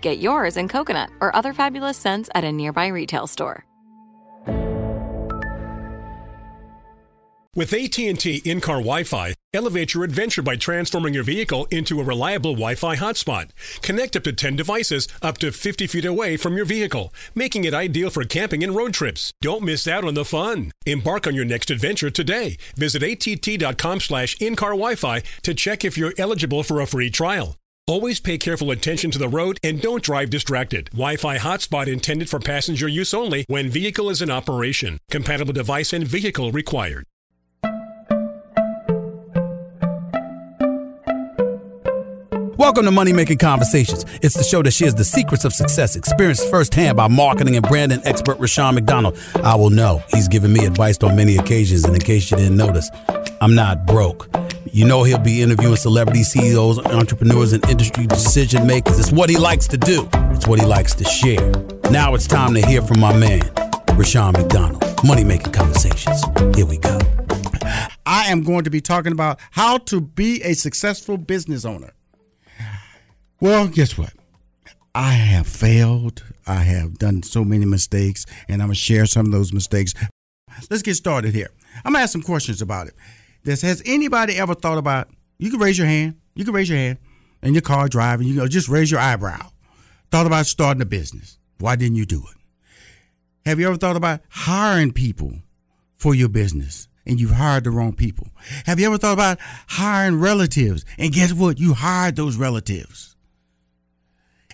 Get yours in coconut or other fabulous scents at a nearby retail store. With AT&T in-car Wi-Fi, elevate your adventure by transforming your vehicle into a reliable Wi-Fi hotspot. Connect up to 10 devices up to 50 feet away from your vehicle, making it ideal for camping and road trips. Don't miss out on the fun. Embark on your next adventure today. Visit att.com slash in-car Wi-Fi to check if you're eligible for a free trial. Always pay careful attention to the road and don't drive distracted. Wi-Fi hotspot intended for passenger use only when vehicle is in operation. Compatible device and vehicle required. Welcome to Money Making Conversations. It's the show that shares the secrets of success, experienced firsthand by marketing and branding expert Rushion McDonald. I will know he's given me advice on many occasions, and in case you didn't notice, I'm not broke. You know he'll be interviewing celebrity CEOs, entrepreneurs, and industry decision makers. It's what he likes to do. It's what he likes to share. Now it's time to hear from my man, Rushion McDonald. Money Making Conversations. Here we go. I am going to be talking about how to be a successful business owner. Well, guess what? I have failed. I have done so many mistakes, and I'm going to share some of those mistakes. Let's get started here. I'm going to ask some questions about it. This, has anybody ever thought about, you can raise your hand, you can raise your hand in your car driving, you know, just raise your eyebrow. Thought about starting a business. Why didn't you do it? Have you ever thought about hiring people for your business and you've hired the wrong people? Have you ever thought about hiring relatives and guess what? You hired those relatives.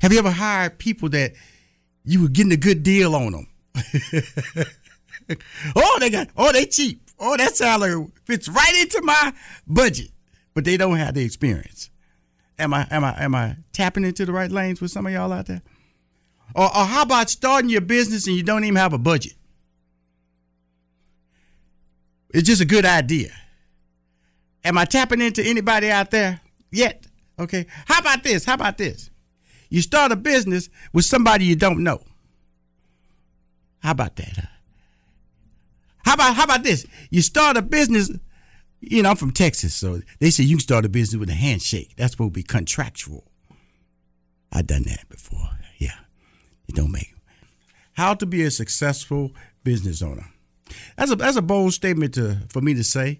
Have you ever hired people that you were getting a good deal on them? oh, they got, oh, they cheap. Oh, that salary fits right into my budget, but they don't have the experience. Am I, am I, am I tapping into the right lanes with some of y'all out there? Or, or how about starting your business and you don't even have a budget? It's just a good idea. Am I tapping into anybody out there yet? Okay. How about this? How about this? You start a business with somebody you don't know. How about that? How about how about this? You start a business. You know, I'm from Texas, so they say you can start a business with a handshake. That's supposed to be contractual. I done that before. Yeah, it don't make. How to be a successful business owner. That's a that's a bold statement to for me to say.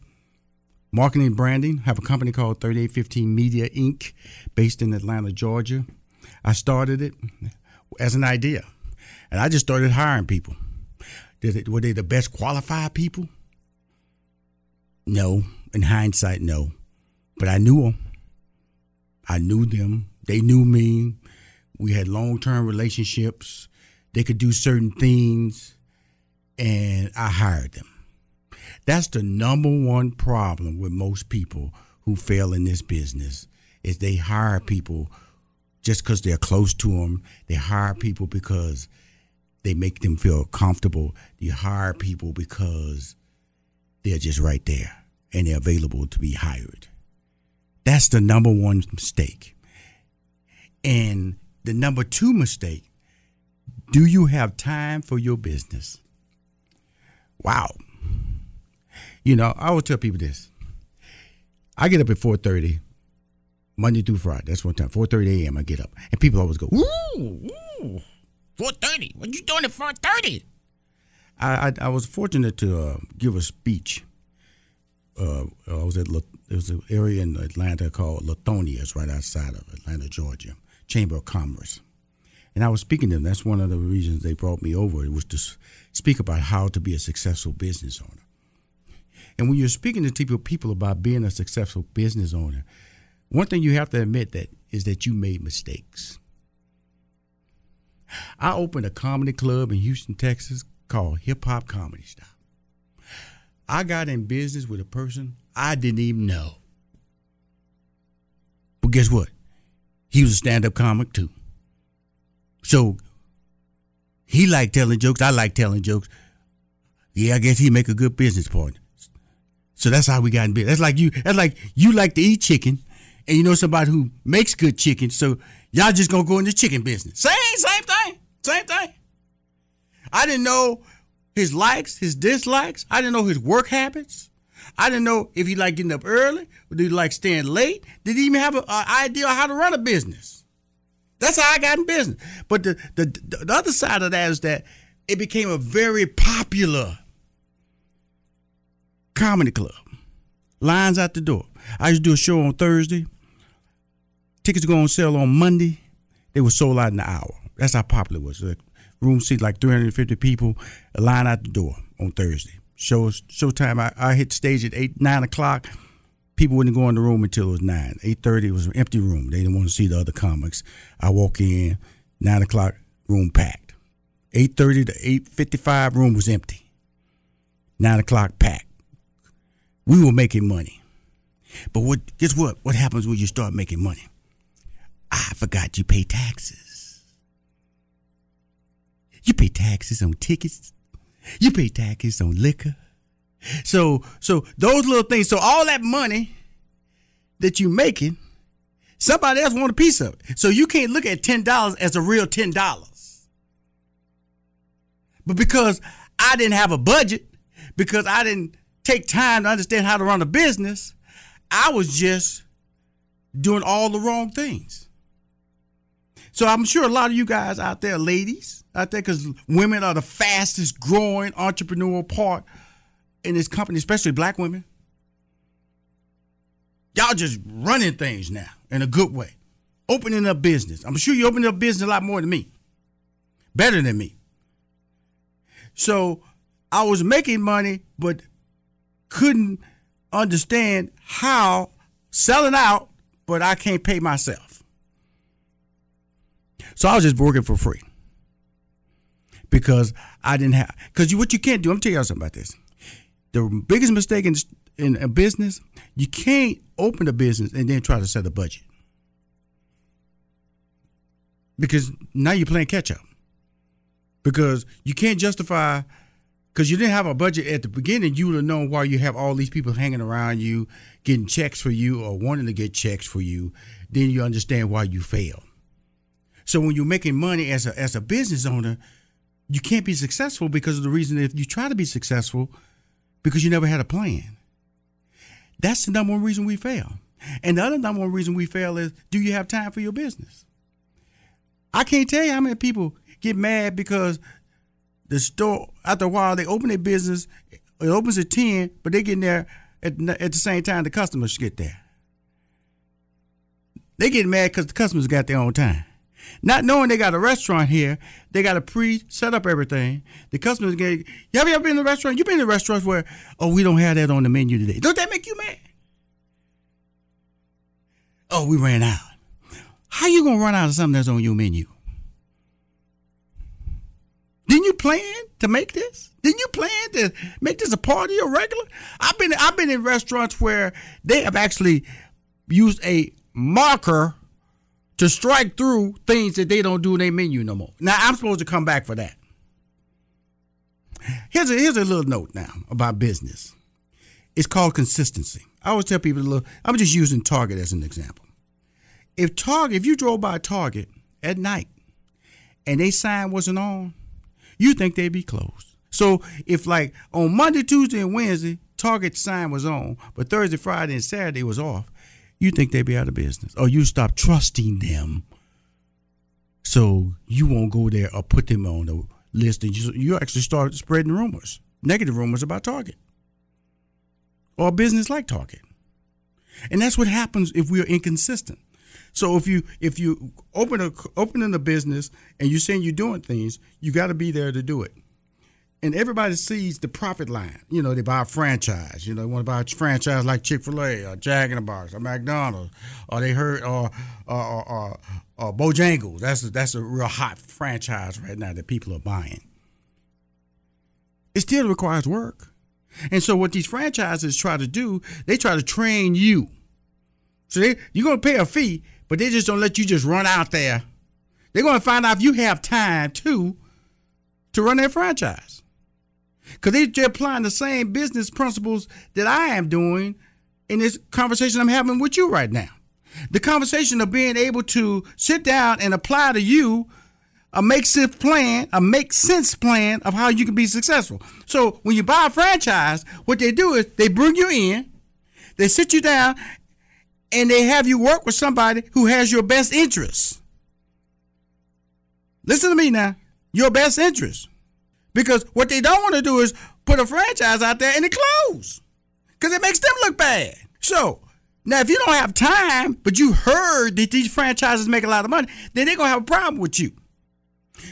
Marketing and branding. Have a company called 3815 Media Inc. based in Atlanta, Georgia. I started it as an idea, and I just started hiring people. Did were they the best qualified people? No. In hindsight, no. But I knew them. I knew them. They knew me. We had long term relationships. They could do certain things, and I hired them. That's the number one problem with most people who fail in this business is they hire people just because they're close to them. They hire people because they make them feel comfortable. You hire people because they're just right there and they're available to be hired. That's the number one mistake. And the number two mistake do you have time for your business? Wow. You know, I will tell people this. I get up at 4:30 Monday through Friday. That's one time. 4:30 a.m. I get up, and people always go, "Ooh, ooh 4:30. What you doing at 4:30?" I, I, I was fortunate to uh, give a speech. Uh, I was at there was an area in Atlanta called Lithonia. It's right outside of Atlanta, Georgia. Chamber of Commerce, And I was speaking to them. That's one of the reasons they brought me over. It was to speak about how to be a successful business owner. And when you're speaking to people, people about being a successful business owner, one thing you have to admit that is that you made mistakes. I opened a comedy club in Houston, Texas called Hip Hop Comedy Stop. I got in business with a person I didn't even know. But guess what? He was a stand up comic too. So he liked telling jokes. I like telling jokes. Yeah, I guess he make a good business partner. So that's how we got in business. That's like you. That's like you like to eat chicken, and you know somebody who makes good chicken. So y'all just gonna go in the chicken business. Same, same thing, same thing. I didn't know his likes, his dislikes. I didn't know his work habits. I didn't know if he liked getting up early or did he like staying late. Did he even have an idea how to run a business? That's how I got in business. But the, the the other side of that is that it became a very popular comedy club. Lines out the door. I used to do a show on Thursday. Tickets go on sale on Monday. They were sold out in an hour. That's how popular it was. The room seat like 350 people. A line out the door on Thursday. Show showtime. I, I hit stage at eight nine o'clock. People wouldn't go in the room until it was nine. Eight thirty, was an empty room. They didn't want to see the other comics. I walk in, nine o'clock, room packed. Eight thirty to eight fifty five, room was empty. Nine o'clock, packed. We were making money. But what? Guess what? What happens when you start making money? I forgot you pay taxes. Taxes on tickets. You pay taxes on liquor. So, so those little things. So all that money that you making, somebody else want a piece of it. So you can't look at ten dollars as a real ten dollars. But because I didn't have a budget, because I didn't take time to understand how to run a business, I was just doing all the wrong things. So I'm sure a lot of you guys out there, ladies out there, because women are the fastest growing entrepreneurial part in this company, especially black women. Y'all just running things now in a good way, opening up business. I'm sure you opening up business a lot more than me, better than me. So I was making money, but couldn't understand how selling out, but I can't pay myself. So I was just working for free because I didn't have. Because you, what you can't do, I'm telling y'all something about this. The biggest mistake in in a business, you can't open a business and then try to set a budget because now you're playing catch up. Because you can't justify because you didn't have a budget at the beginning, you would have known why you have all these people hanging around you, getting checks for you or wanting to get checks for you. Then you understand why you fail. So when you're making money as a as a business owner, you can't be successful because of the reason if you try to be successful, because you never had a plan. That's the number one reason we fail. And the other number one reason we fail is do you have time for your business? I can't tell you how many people get mad because the store after a while they open their business. It opens at ten, but they get there at, at the same time the customers get there. They get mad because the customers got their own time. Not knowing they got a restaurant here, they got to pre set up everything. The customers get. You ever been in a restaurant? You've been in restaurants where, oh, we don't have that on the menu today. Don't that make you mad? Oh, we ran out. How you gonna run out of something that's on your menu? Didn't you plan to make this? Didn't you plan to make this a party or regular? I've been I've been in restaurants where they have actually used a marker to strike through things that they don't do in their menu no more. Now I'm supposed to come back for that. Here's a here's a little note now about business. It's called consistency. I always tell people, look, I'm just using Target as an example. If Target, if you drove by Target at night and they sign wasn't on, you think they'd be closed. So if like on Monday, Tuesday, and Wednesday, Target sign was on, but Thursday, Friday, and Saturday was off, you think they'd be out of business. Or you stop trusting them. So you won't go there or put them on the list and you, you actually start spreading rumors, negative rumors about Target. Or a business like Target. And that's what happens if we are inconsistent. So if you if you open a opening a business and you're saying you're doing things, you got to be there to do it. And everybody sees the profit line. You know, they buy a franchise. You know, they want to buy a franchise like Chick Fil A or Jack in the Box or McDonald's, or they heard or or, or, or, or Bojangles. That's a, that's a real hot franchise right now that people are buying. It still requires work. And so what these franchises try to do, they try to train you. So they, you're going to pay a fee, but they just don't let you just run out there. They're going to find out if you have time too to run their franchise. Because they're applying the same business principles that I am doing in this conversation I'm having with you right now. The conversation of being able to sit down and apply to you a make sense plan, a make sense plan of how you can be successful. So when you buy a franchise, what they do is they bring you in, they sit you down, and they have you work with somebody who has your best interests. Listen to me now, your best interest. Because what they don't want to do is put a franchise out there and it close. Because it makes them look bad. So now if you don't have time, but you heard that these franchises make a lot of money, then they're gonna have a problem with you.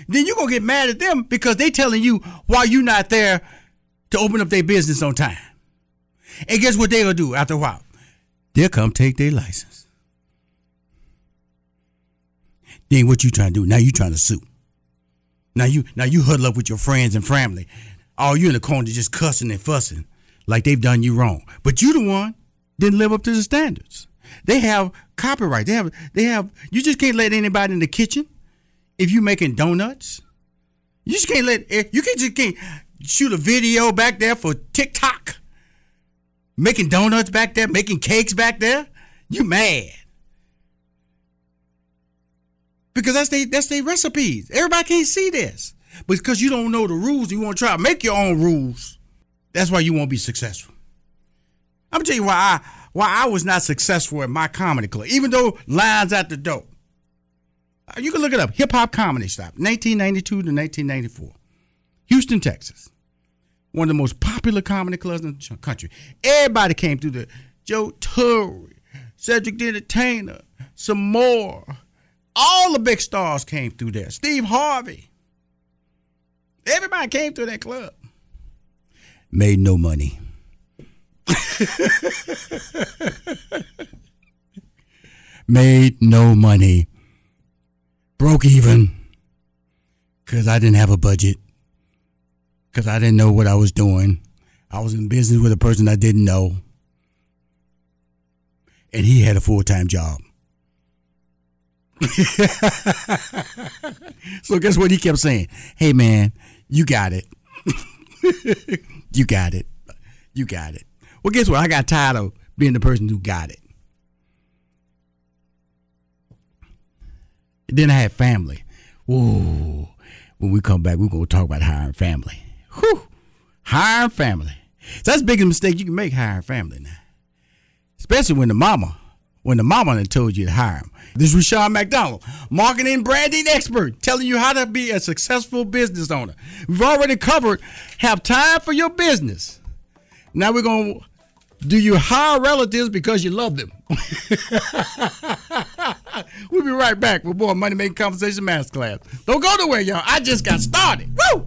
Then you're gonna get mad at them because they telling you why you not there to open up their business on time. And guess what they gonna do after a while? They'll come take their license. Then what you trying to do? Now you trying to sue. Now you now you huddle up with your friends and family. All you in the corner just cussing and fussing like they've done you wrong. But you the one didn't live up to the standards. They have copyright. They have they have you just can't let anybody in the kitchen if you making donuts. You just can't let eh, you can't just can't shoot a video back there for TikTok. Making donuts back there, making cakes back there. You mad. Because that's they that's their recipes. Everybody can't see this. But because you don't know the rules, you want to try to make your own rules. That's why you won't be successful. I'm gonna tell you why I why I was not successful at my comedy club, even though lines at the door. Uh, you can look it up. Hip Hop Comedy Stop, 1992 to 1994. Houston, Texas. One of the most popular comedy clubs in the country. Everybody came through there. Joe Torry, Cedric the Entertainer, some more. All the big stars came through there. Steve Harvey. Everybody came through that club. Made no money. Made no money broke even because I didn't have a budget, because I didn't know what I was doing. I was in business with a person I didn't know, and he had a full time job. so guess what he kept saying? Hey man, you got it. you got it. You got it. Well, guess what? I got tired of being the person who got it. Then I had family. Whoa. When we come back, we're to talk about hiring family. Whew. Hiring family. So that's the biggest mistake you can make hiring family now. Especially when the mama, when the mama done told you to hire them. This is Rushion McDonald, marketing branding expert, telling you how to be a successful business owner. We've already covered have time for your business. Now we're going to do you hire relatives because you love them? we'll be right back with more Money Making Conversation Masterclass. Don't go nowhere, y'all. I just got started. Woo!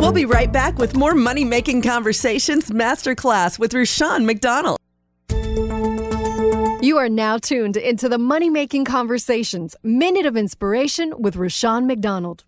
We'll be right back with more Money Making Conversations Masterclass with Rushion McDonald. You are now tuned into the Money Making Conversations Minute of Inspiration with Rushion McDonald.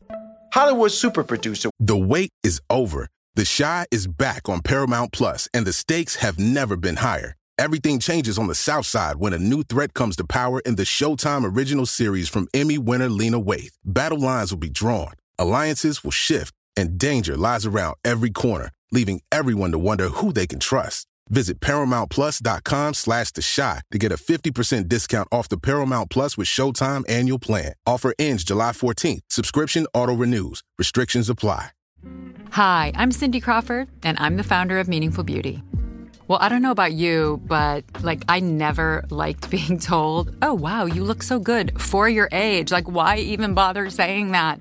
Hollywood super producer. The wait is over. The Chi is back on Paramount Plus, and the stakes have never been higher. Everything changes on the South Side when a new threat comes to power in the Showtime original series from Emmy winner Lena Waithe. Battle lines will be drawn, alliances will shift, and danger lies around every corner, leaving everyone to wonder who they can trust. Visit ParamountPlus.com slash The Shot to get a 50% discount off the Paramount Plus with Showtime annual plan. Offer ends July 14th. Subscription auto-renews. Restrictions apply. Hi, I'm Cindy Crawford, and I'm the founder of Meaningful Beauty. Well, I don't know about you, but like I never liked being told, oh, wow, you look so good for your age. Like, why even bother saying that?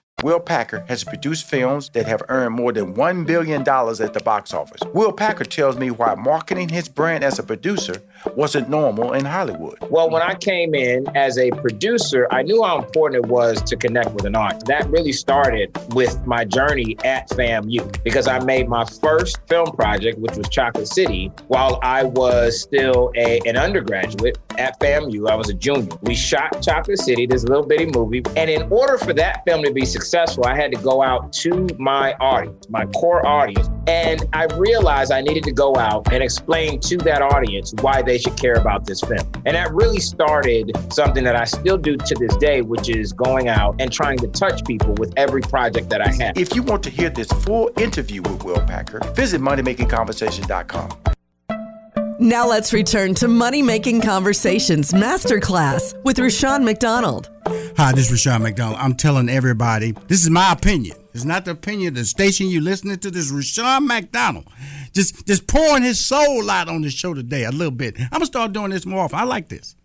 Will Packer has produced films that have earned more than $1 billion at the box office. Will Packer tells me why marketing his brand as a producer wasn't normal in Hollywood. Well, when I came in as a producer, I knew how important it was to connect with an artist. That really started with my journey at FAMU because I made my first film project, which was Chocolate City, while I was still a, an undergraduate at FAMU. I was a junior. We shot Chocolate City, this little bitty movie. And in order for that film to be successful, successful, I had to go out to my audience, my core audience. And I realized I needed to go out and explain to that audience why they should care about this film. And that really started something that I still do to this day, which is going out and trying to touch people with every project that I have. If you want to hear this full interview with Will Packer, visit moneymakingconversation.com. Now let's return to Money Making Conversations Masterclass with Rushion McDonald. Hi, this is Rushion McDonald. I'm telling everybody, this is my opinion. It's not the opinion of the station you're listening to. This is Rushion McDonald. Just just pouring his soul out on the show today a little bit. I'm gonna start doing this more often. I like this.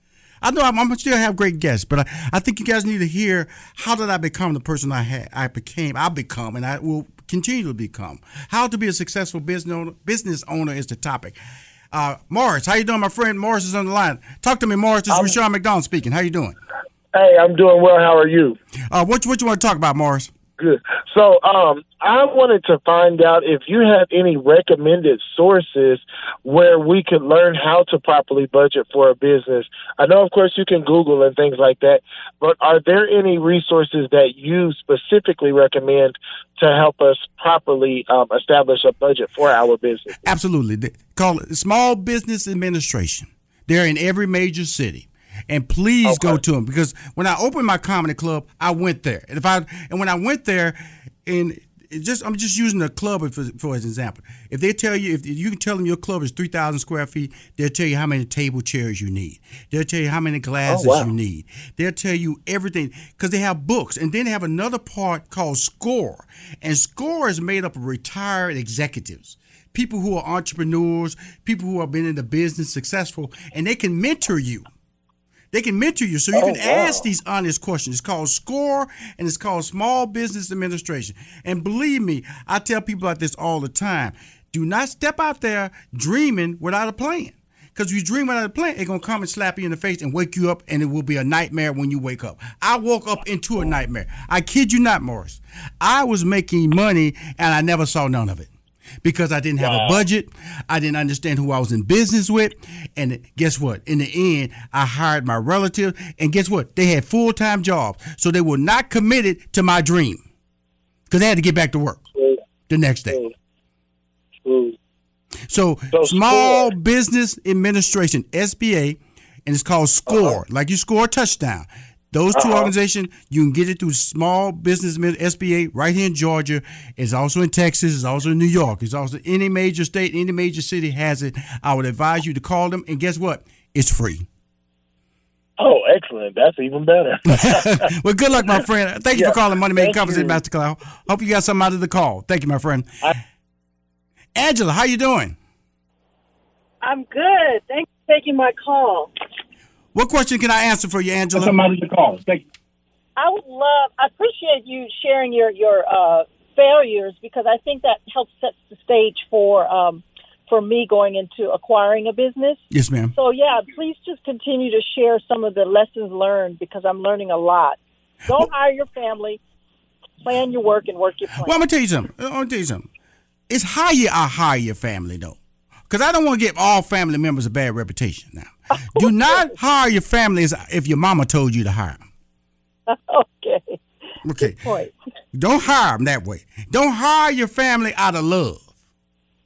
I know I'm, I'm gonna still have great guests, but I, I think you guys need to hear how did I become the person I had I became, I become, and I will continue to become. How to be a successful business owner, business owner is the topic. Uh, Morris, how you doing, my friend? Morris is on the line. Talk to me, Morris. This is Rushion McDonald speaking. How you doing? Hey, I'm doing well. How are you? Uh, what what you want to talk about, Morris? Good. So, um, I wanted to find out if you have any recommended sources where we could learn how to properly budget for a business. I know, of course, you can Google and things like that, but are there any resources that you specifically recommend to help us properly um, establish a budget for our business? Absolutely. They call it Small Business Administration. They're in every major city and please okay. go to them because when I opened my comedy club, I went there. And if I and when I went there, and just I'm just using the club for, for as an example. If they tell you if you can tell them your club is three thousand square feet, they'll tell you how many table chairs you need. They'll tell you how many oh, glasses oh, wow. you need. They'll tell you everything because they have books, and then they have another part called Score, and Score is made up of retired executives people who are entrepreneurs, people who have been in the business successful, and they can mentor you. They can mentor you so you oh, can wow. ask these honest questions. It's called SCORE and it's called Small Business Administration. And believe me, I tell people like this all the time. Do not step out there dreaming without a plan. Because if you dream without a plan, it's going to come and slap you in the face and wake you up, and it will be a nightmare when you wake up. I woke up into a nightmare. I kid you not, Morris. I was making money, and I never saw none of it because I didn't have wow. a budget. I didn't understand who I was in business with. And guess what? In the end, I hired my relative. And guess what? They had full time jobs. So they were not committed to my dream because they had to get back to work the next day. So, so Small score. Business Administration, SBA, and it's called SCORE, uh-huh. like you score a touchdown. Those 2 uh-huh. organizations, you can get it through Small Business SBA right here in Georgia. It's also in Texas. It's also in New York. It's also any major state, any major city has it. I would advise you to call them. And guess what? It's free. Oh, excellent. That's even better. well, good luck, my friend. Thank you yeah. for calling Money Making Conversation, Masterclass. Hope you got something out of the call. Thank you, my friend. I- Angela, how you doing? I'm good. Thanks for taking my call. What question can I answer for you, Angela? Somebody to call. Thank you. I would love. I appreciate you sharing your your uh, failures because I think that helps set the stage for um, for me going into acquiring a business. Yes, ma'am. So yeah, please just continue to share some of the lessons learned because I'm learning a lot. Don't hire your family. Plan your work and work your plan. Well, I'm gonna tell you something. I'm gonna tell you something. It's how you I hire your family though, because I don't want to give all family members a bad reputation. Now, do not hire your family as if your mama told you to hire them. okay. Okay. Don't hire them that way. Don't hire your family out of love.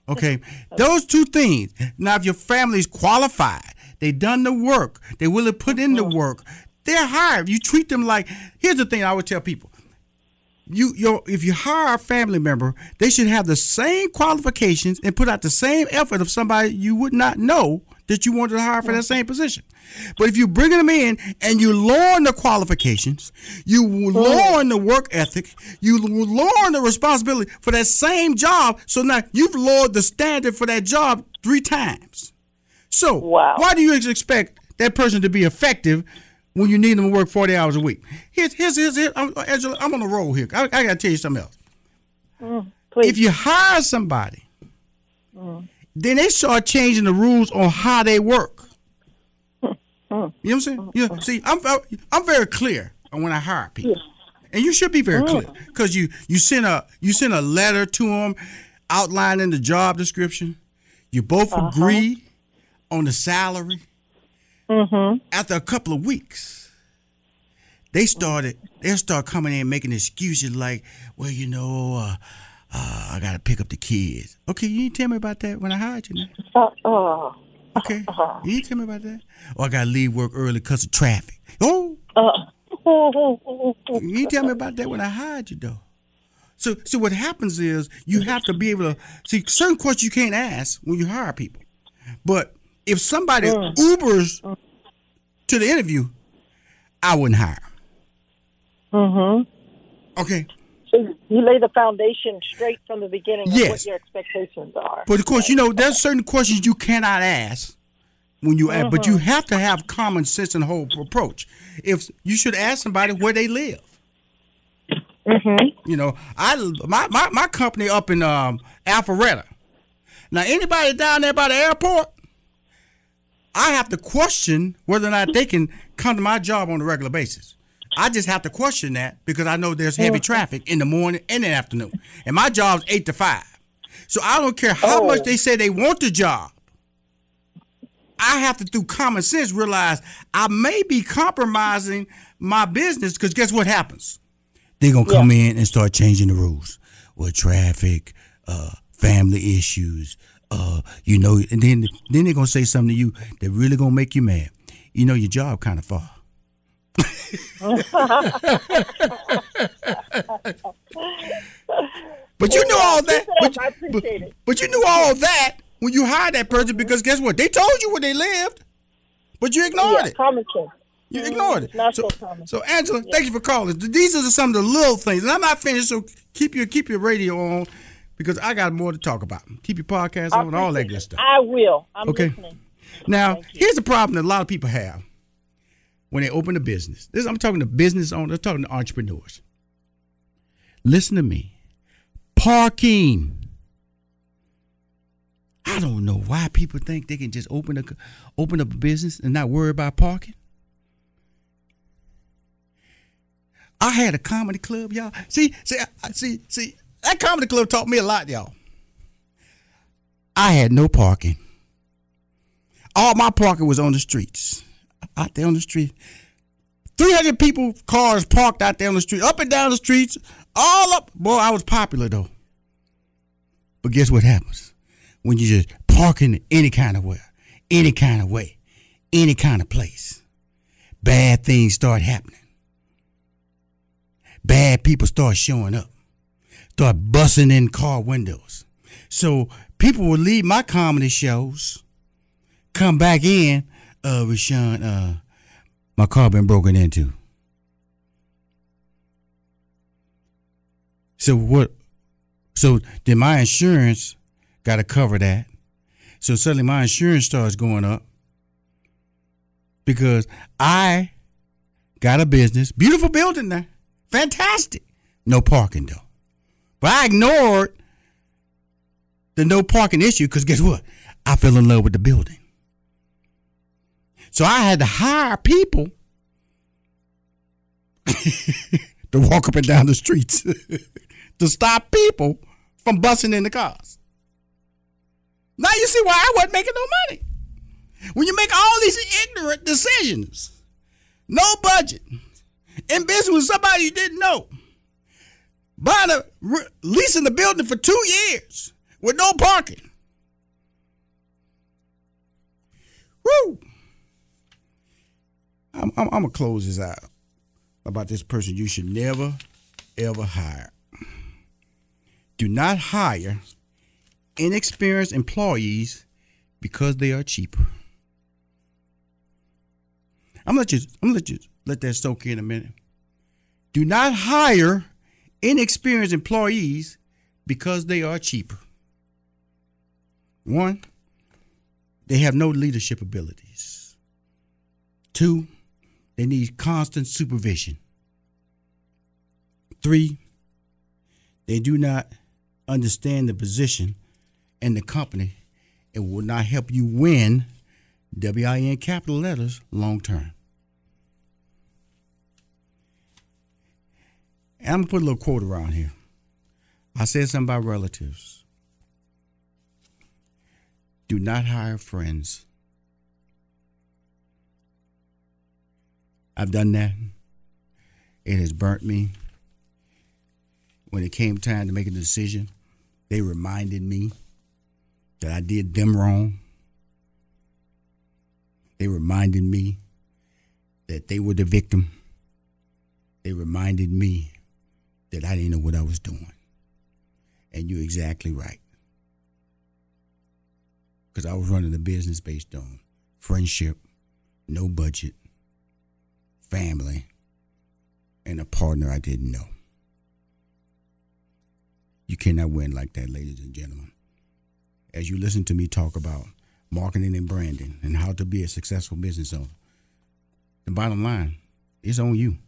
Okay, those two things. Now, if your family's qualified, they done the work, they willing to put in the mm-hmm. work, they're hired. You treat them like. Here's the thing I would tell people: you, your, if you hire a family member, they should have the same qualifications and put out the same effort of somebody you would not know that you wanted to hire for that same position. But if you bring them in and you lower the qualifications, you lower the work ethic, you lower the responsibility for that same job. So now you've lowered the standard for that job three times. So why do you expect that person to be effective when you need them to work 40 hours a week? Here's, here's, here's, here's I'm, Angela, I'm on a roll here. I, I got to tell you something else. Mm, If you hire somebody, mm, then they start changing the rules on how they work. mm. You know what I'm saying? You know, see, I'm I'm very clear on when I hire people, and you should be very clear because you you send a you send a letter to them outlining the job description. You both Uh-huh. agree on the salary. Mm-hmm. After a couple of weeks, they started they start coming in making excuses like, well, you know, uh, uh, I got to pick up the kids. Okay, you didn't tell me about that when I hired you. Man. Uh, uh, Okay, you didn't tell me about that. Or I got to leave work early because of traffic. Oh, uh. you didn't tell me about that when I hired you, though. So, so what happens is you have to be able to see certain questions you can't ask when you hire people. But if somebody Mm. Ubers to the interview, I wouldn't hire. Mm-hmm. Okay, So you lay the foundation straight from the beginning of Yes. what your expectations are. but of course, you know there's certain questions you cannot ask when you ask, but you Mhm. have to have common sense and whole approach. If you should ask somebody where they live. Mm-hmm. You know, I my, my, my company up in um, Alpharetta. Now, anybody down there by the airport, I have to question whether or not they can come to my job on a regular basis. I just have to question that because I know there's heavy traffic in the morning and in the afternoon, and my job's eight to five. So I don't care how much they say they want the job. I have to, through common sense, realize I may be compromising my business because guess what happens? They're gonna come in and start changing the rules with traffic, uh, family issues, uh, you know, and then then they're gonna say something to you that really gonna make you mad. You know, your job kind of far. But you knew all that. But, I appreciate it. but you knew all that when you hired that person because guess what? They told you where they lived, but you ignored yeah, it. Common sense. You ignored it. Not So, so so Angela, thank you for calling. These are some of the little things, and I'm not finished. So keep your keep your radio on because I got more to talk about. Keep your podcast on, all that good stuff. I will. I'm Okay. listening. Now, here's the problem that a lot of people have when they open a business. This I'm talking to business owners, I'm talking to entrepreneurs. Listen to me. Parking. I don't know why people think they can just open a open up a business and not worry about parking. I had a comedy club, y'all. See, see, I- see, see. That comedy club taught me a lot, y'all. I had no parking. All my parking was on the streets, out there on the street. 300 people, cars parked out there on the street, up and down the streets, all up. Boy, I was popular though. But guess what happens? When you just parking any kind of way, any kind of way, any kind of place, bad things start happening. Bad people start showing up, start busting in car windows. So people will leave my comedy shows come back in, uh, Rushion, uh, my car been broken into. So what? So then my insurance got to cover that. So suddenly my insurance starts going up because I got a business, beautiful building there, fantastic. No parking though. But I ignored the no parking issue because guess what? I fell in love with the building. So I had to hire people to walk up and down the streets to stop people from busting in the cars. Now you see why I wasn't making no money. When you make all these ignorant decisions, no budget, in business with somebody you didn't know, buying a leasing the building for two years with no parking. Woo! I'm, I'm, I'm gonna close this out about this person you should never ever hire. Do not hire inexperienced employees because they are cheaper. I'm gonna let you I'm gonna let you let that soak in a minute. Do not hire inexperienced employees because they are cheaper. One, they have no leadership abilities. Two, they need constant supervision. Three, they do not understand the position and the company and will not help you win WIN capital letters long term. And I'm gonna put a little quote around here. I said something about relatives. Do not hire friends. I've done that. It has burnt me. When it came time to make a decision, they reminded me that I did them wrong. They reminded me that they were the victim. They reminded me that I didn't know what I was doing. And you're exactly right. Because I was running a business based on friendship, no budget, family, and a partner I didn't know. You cannot win like that, ladies and gentlemen. As you listen to me talk about marketing and branding and how to be a successful business owner, the bottom line is on you.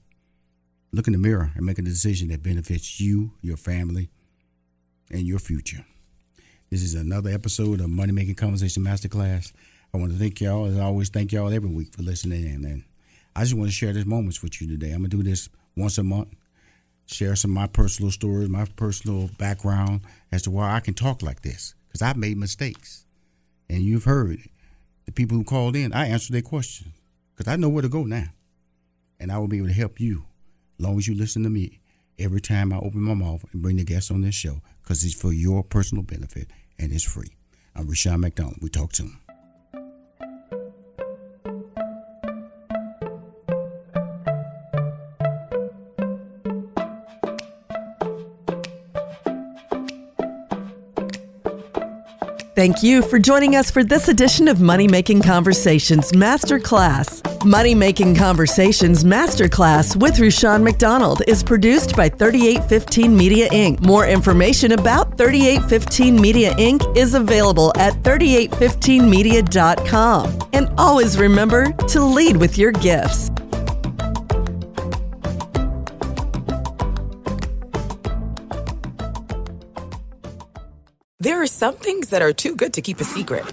Look in the mirror and make a decision that benefits you, your family, and your future. This is another episode of Money Making Conversation Masterclass. I want to thank y'all, as I always, thank y'all every week for listening in. And I just want to share these moments with you today. I'm going to do this once a month, share some of my personal stories, my personal background as to why I can talk like this, because I've made mistakes. And you've heard the people who called in, I answered their questions, because I know where to go now. And I will be able to help you long as you listen to me every time I open my mouth and bring the guests on this show because it's for your personal benefit and it's free. I'm Rushion McDonald. We talk soon. Thank you for joining us for this edition of Money Making Conversations Masterclass. Money Making Conversations Masterclass with Rushion McDonald is produced by 3815 Media Inc. More information about 3815 Media Inc. is available at 3815media.com. And always remember to lead with your gifts. There are some things that are too good to keep a secret.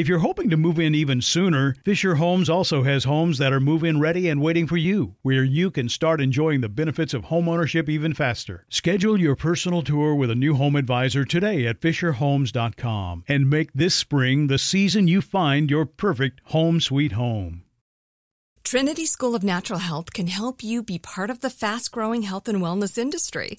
If you're hoping to move in even sooner, Fisher Homes also has homes that are move in ready and waiting for you, where you can start enjoying the benefits of homeownership even faster. Schedule your personal tour with a new home advisor today at FisherHomes.com and make this spring the season you find your perfect home sweet home. Trinity School of Natural Health can help you be part of the fast growing health and wellness industry.